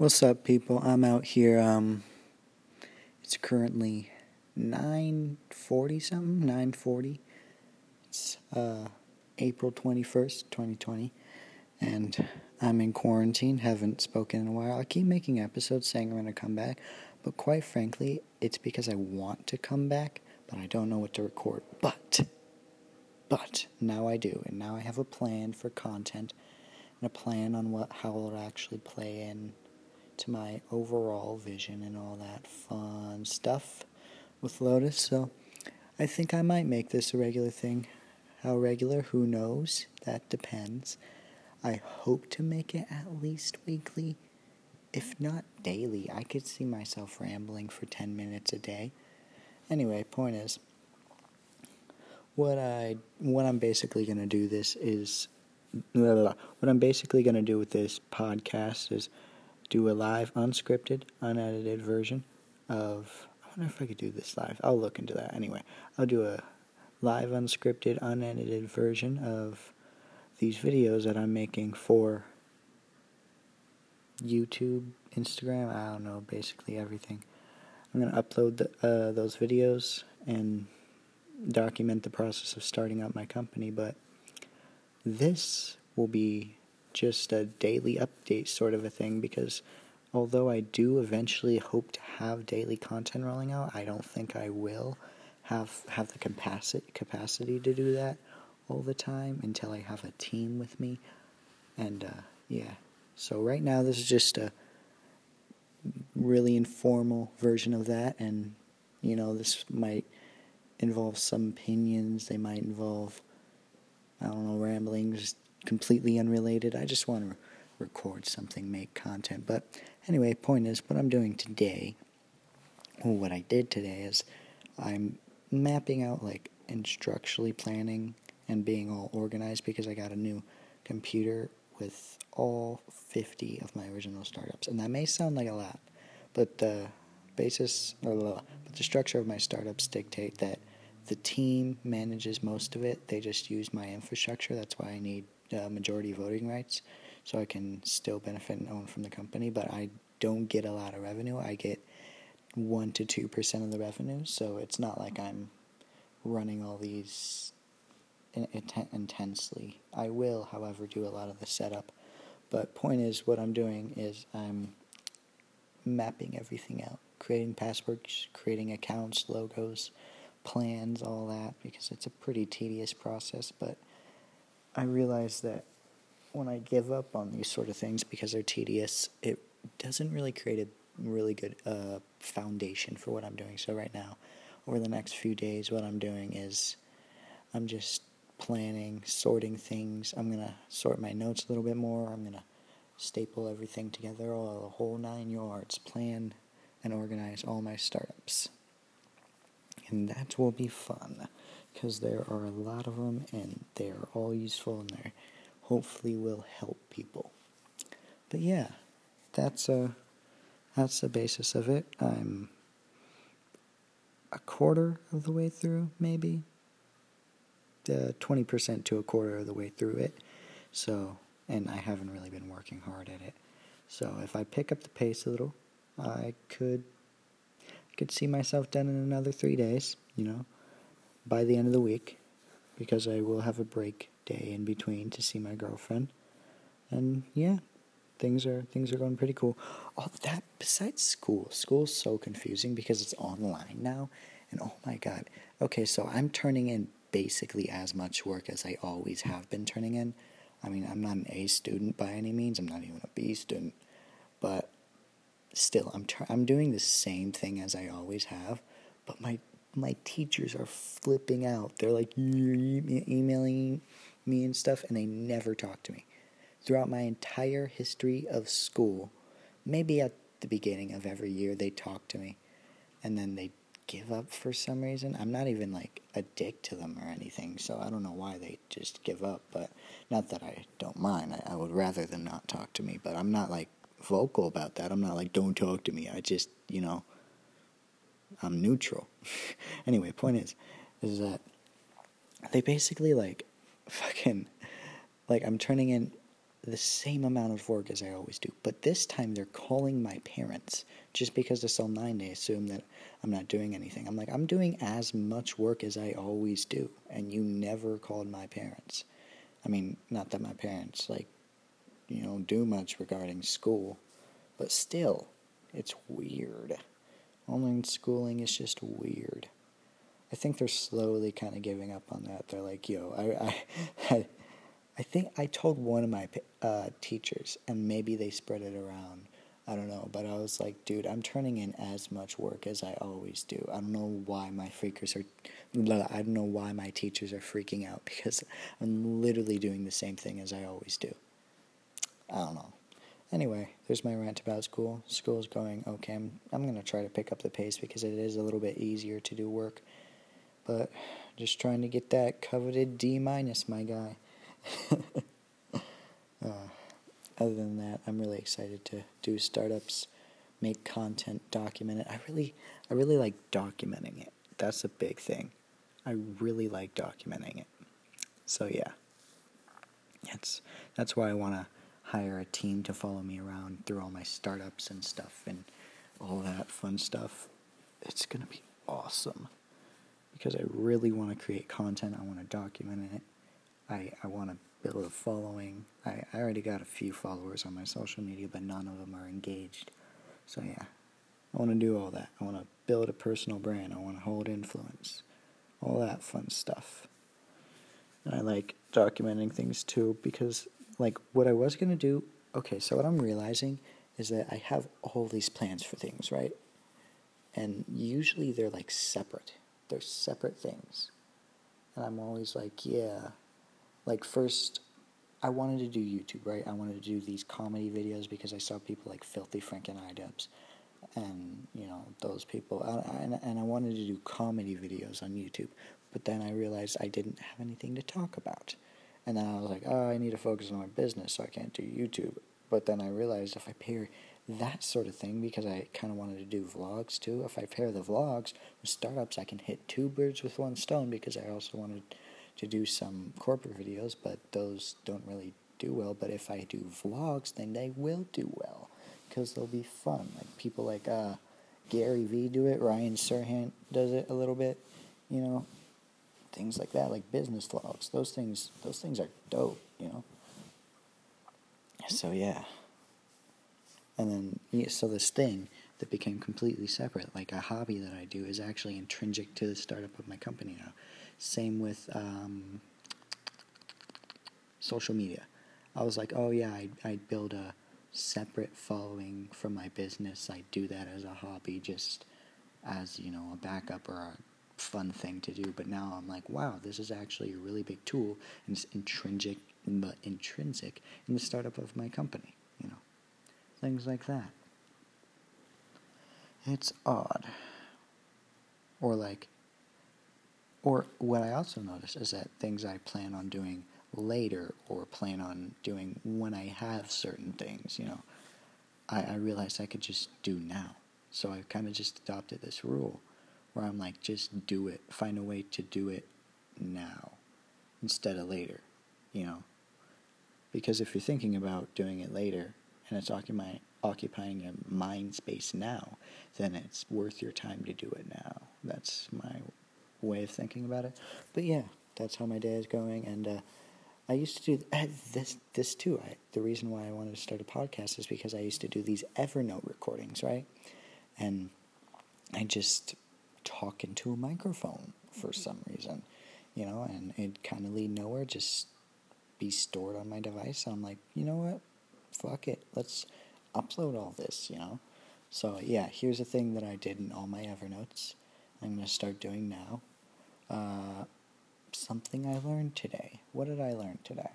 What's up, people? I'm out here. Um, it's currently nine forty something. Nine forty. It's uh, April twenty first, twenty twenty, and I'm in quarantine. Haven't spoken in a while. I keep making episodes saying I'm gonna come back, but quite frankly, it's because I want to come back, but I don't know what to record. But, but now I do, and now I have a plan for content and a plan on what how it'll actually play in to my overall vision and all that fun stuff with Lotus. So I think I might make this a regular thing. How regular? Who knows? That depends. I hope to make it at least weekly, if not daily. I could see myself rambling for 10 minutes a day. Anyway, point is what I what I'm basically going to do this is what I'm basically going to do with this podcast is do a live, unscripted, unedited version of. I wonder if I could do this live. I'll look into that anyway. I'll do a live, unscripted, unedited version of these videos that I'm making for YouTube, Instagram. I don't know, basically everything. I'm gonna upload the, uh, those videos and document the process of starting up my company. But this will be just a daily update sort of a thing because although I do eventually hope to have daily content rolling out, I don't think I will have have the capacity capacity to do that all the time until I have a team with me. And uh, yeah, so right now this is just a really informal version of that, and you know this might involve some opinions. They might involve I don't know ramblings, completely unrelated. I just want to record something, make content. But anyway, point is, what I'm doing today, or what I did today, is I'm mapping out like instructionally planning and being all organized because I got a new computer with all 50 of my original startups. And that may sound like a lot, but the basis, or but the structure of my startups dictate that the team manages most of it. They just use my infrastructure. That's why I need uh, majority voting rights, so I can still benefit and own from the company. But I don't get a lot of revenue. I get one to two percent of the revenue, so it's not like I'm running all these in, in, intensely. I will, however, do a lot of the setup. But point is, what I'm doing is I'm mapping everything out, creating passwords, creating accounts, logos, plans, all that, because it's a pretty tedious process. But I realize that when I give up on these sort of things because they're tedious, it doesn't really create a really good uh, foundation for what I'm doing. So right now, over the next few days, what I'm doing is I'm just planning, sorting things. I'm gonna sort my notes a little bit more. I'm gonna staple everything together, all the whole nine yards. Plan and organize all my startups, and that will be fun because there are a lot of them and they are all useful and they hopefully will help people. But yeah, that's a that's the basis of it. I'm a quarter of the way through, maybe. Uh, 20% to a quarter of the way through it. So, and I haven't really been working hard at it. So, if I pick up the pace a little, I could I could see myself done in another 3 days, you know by the end of the week because I will have a break day in between to see my girlfriend. And yeah, things are things are going pretty cool. All that besides school, school's so confusing because it's online now. And oh my god. Okay, so I'm turning in basically as much work as I always have been turning in. I mean, I'm not an A student by any means. I'm not even a B student, but still, I'm tr- I'm doing the same thing as I always have. But my my teachers are flipping out. They're like emailing me and stuff, and they never talk to me. Throughout my entire history of school, maybe at the beginning of every year, they talk to me, and then they give up for some reason. I'm not even like a dick to them or anything, so I don't know why they just give up. But not that I don't mind. I, I would rather them not talk to me, but I'm not like vocal about that. I'm not like, don't talk to me. I just, you know, I'm neutral. anyway, point is, is that they basically like fucking like I'm turning in the same amount of work as I always do. But this time they're calling my parents just because it's all nine. They assume that I'm not doing anything. I'm like, I'm doing as much work as I always do, and you never called my parents. I mean, not that my parents like, you know, do much regarding school, but still, it's weird. Online schooling is just weird. I think they're slowly kind of giving up on that. They're like, yo, I, I, I think I told one of my uh, teachers, and maybe they spread it around. I don't know, but I was like, dude, I'm turning in as much work as I always do. I don't know why my freakers are, I don't know why my teachers are freaking out because I'm literally doing the same thing as I always do. I don't know. Anyway, there's my rant about school. School's going okay. I'm, I'm going to try to pick up the pace because it is a little bit easier to do work. But just trying to get that coveted D minus, my guy. uh, other than that, I'm really excited to do startups, make content, document it. I really, I really like documenting it. That's a big thing. I really like documenting it. So yeah, that's that's why I want to hire a team to follow me around through all my startups and stuff and all that fun stuff. It's gonna be awesome because I really want to create content. I want to document it. I, I want to build a following. I, I already got a few followers on my social media, but none of them are engaged. So, yeah, I want to do all that. I want to build a personal brand. I want to hold influence. All that fun stuff. And I like documenting things too because, like, what I was going to do, okay, so what I'm realizing is that I have all these plans for things, right? And usually they're like separate, they're separate things. And I'm always like, yeah, like first I wanted to do YouTube, right? I wanted to do these comedy videos because I saw people like Filthy Frank and iDubbbz, and you know those people, and, and I wanted to do comedy videos on YouTube. But then I realized I didn't have anything to talk about, and then I was like, oh, I need to focus on my business, so I can't do YouTube. But then I realized if I pair that sort of thing, because I kind of wanted to do vlogs too, if I pair the vlogs with startups, I can hit two birds with one stone because I also wanted to do some corporate videos, but those don't really do well. But if I do vlogs, then they will do well because they'll be fun. Like people like uh, Gary Vee do it, Ryan Serhant does it a little bit, you know, things like that, like business vlogs. Those things, those things are dope, you know. So yeah, and then yeah, so this thing that became completely separate, like a hobby that I do, is actually intrinsic to the startup of my company now. Same with um, social media. I was like, oh yeah, I'd, I'd build a separate following from my business. I'd do that as a hobby, just as you know, a backup or a fun thing to do. But now I'm like, wow, this is actually a really big tool, and it's intrinsic, but intrinsic in the startup of my company. You know, things like that. It's odd. Or like or what I also notice is that things I plan on doing later or plan on doing when I have certain things, you know, I, I realized I could just do now. So I kind of just adopted this rule where I'm like, just do it, find a way to do it now instead of later, you know. Because if you're thinking about doing it later and it's occupying occupying a mind space now, then it's worth your time to do it now. That's my way of thinking about it. But yeah, that's how my day is going, and uh, I used to do uh, this this too. I, the reason why I wanted to start a podcast is because I used to do these Evernote recordings, right? And I just talk into a microphone for some reason, you know, and it kind of lead nowhere. Just be stored on my device. I'm like, you know what? Fuck it. Let's upload all this, you know. So yeah, here's a thing that I did in all my Evernotes. I'm gonna start doing now. Uh, something I learned today. What did I learn today?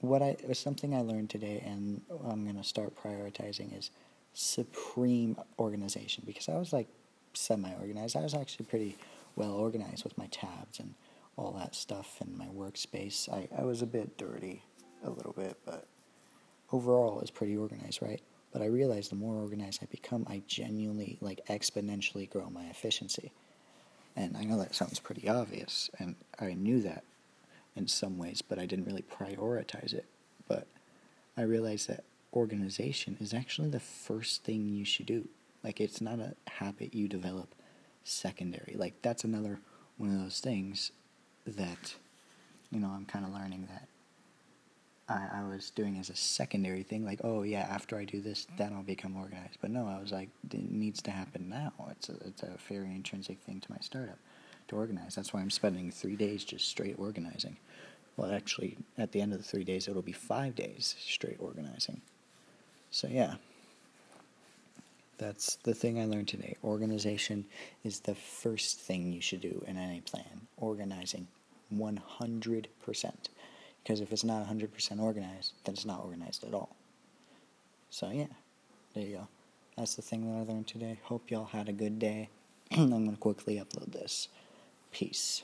What I was something I learned today, and I'm gonna start prioritizing is supreme organization because I was like semi-organized. I was actually pretty well organized with my tabs and all that stuff and my workspace. I, I was a bit dirty, a little bit, but overall it's pretty organized, right? But I realized the more organized I become, I genuinely, like, exponentially grow my efficiency. And I know that sounds pretty obvious, and I knew that. in some ways, but I didn't really prioritize it. But I realized that organization is actually the first thing you should do. Like, it's not a habit you develop secondary. Like, that's another one of those things that, you know, I'm kind of learning that I, I was doing as a secondary thing, like, oh yeah, after I do this, then I'll become organized. But no, I was like, it needs to happen now. It's a, it's a very intrinsic thing to my startup to organize. That's why I'm spending three days just straight organizing. Well, actually, at the end of the three days, it'll be five days straight organizing. So, yeah. That's the thing I learned today. Organization is the first thing you should do in any plan. Organizing 100%. Because if it's not 100% organized, then it's not organized at all. So, yeah, there you go. That's the thing that I learned today. Hope y'all had a good day. I'm going to quickly upload this. Peace.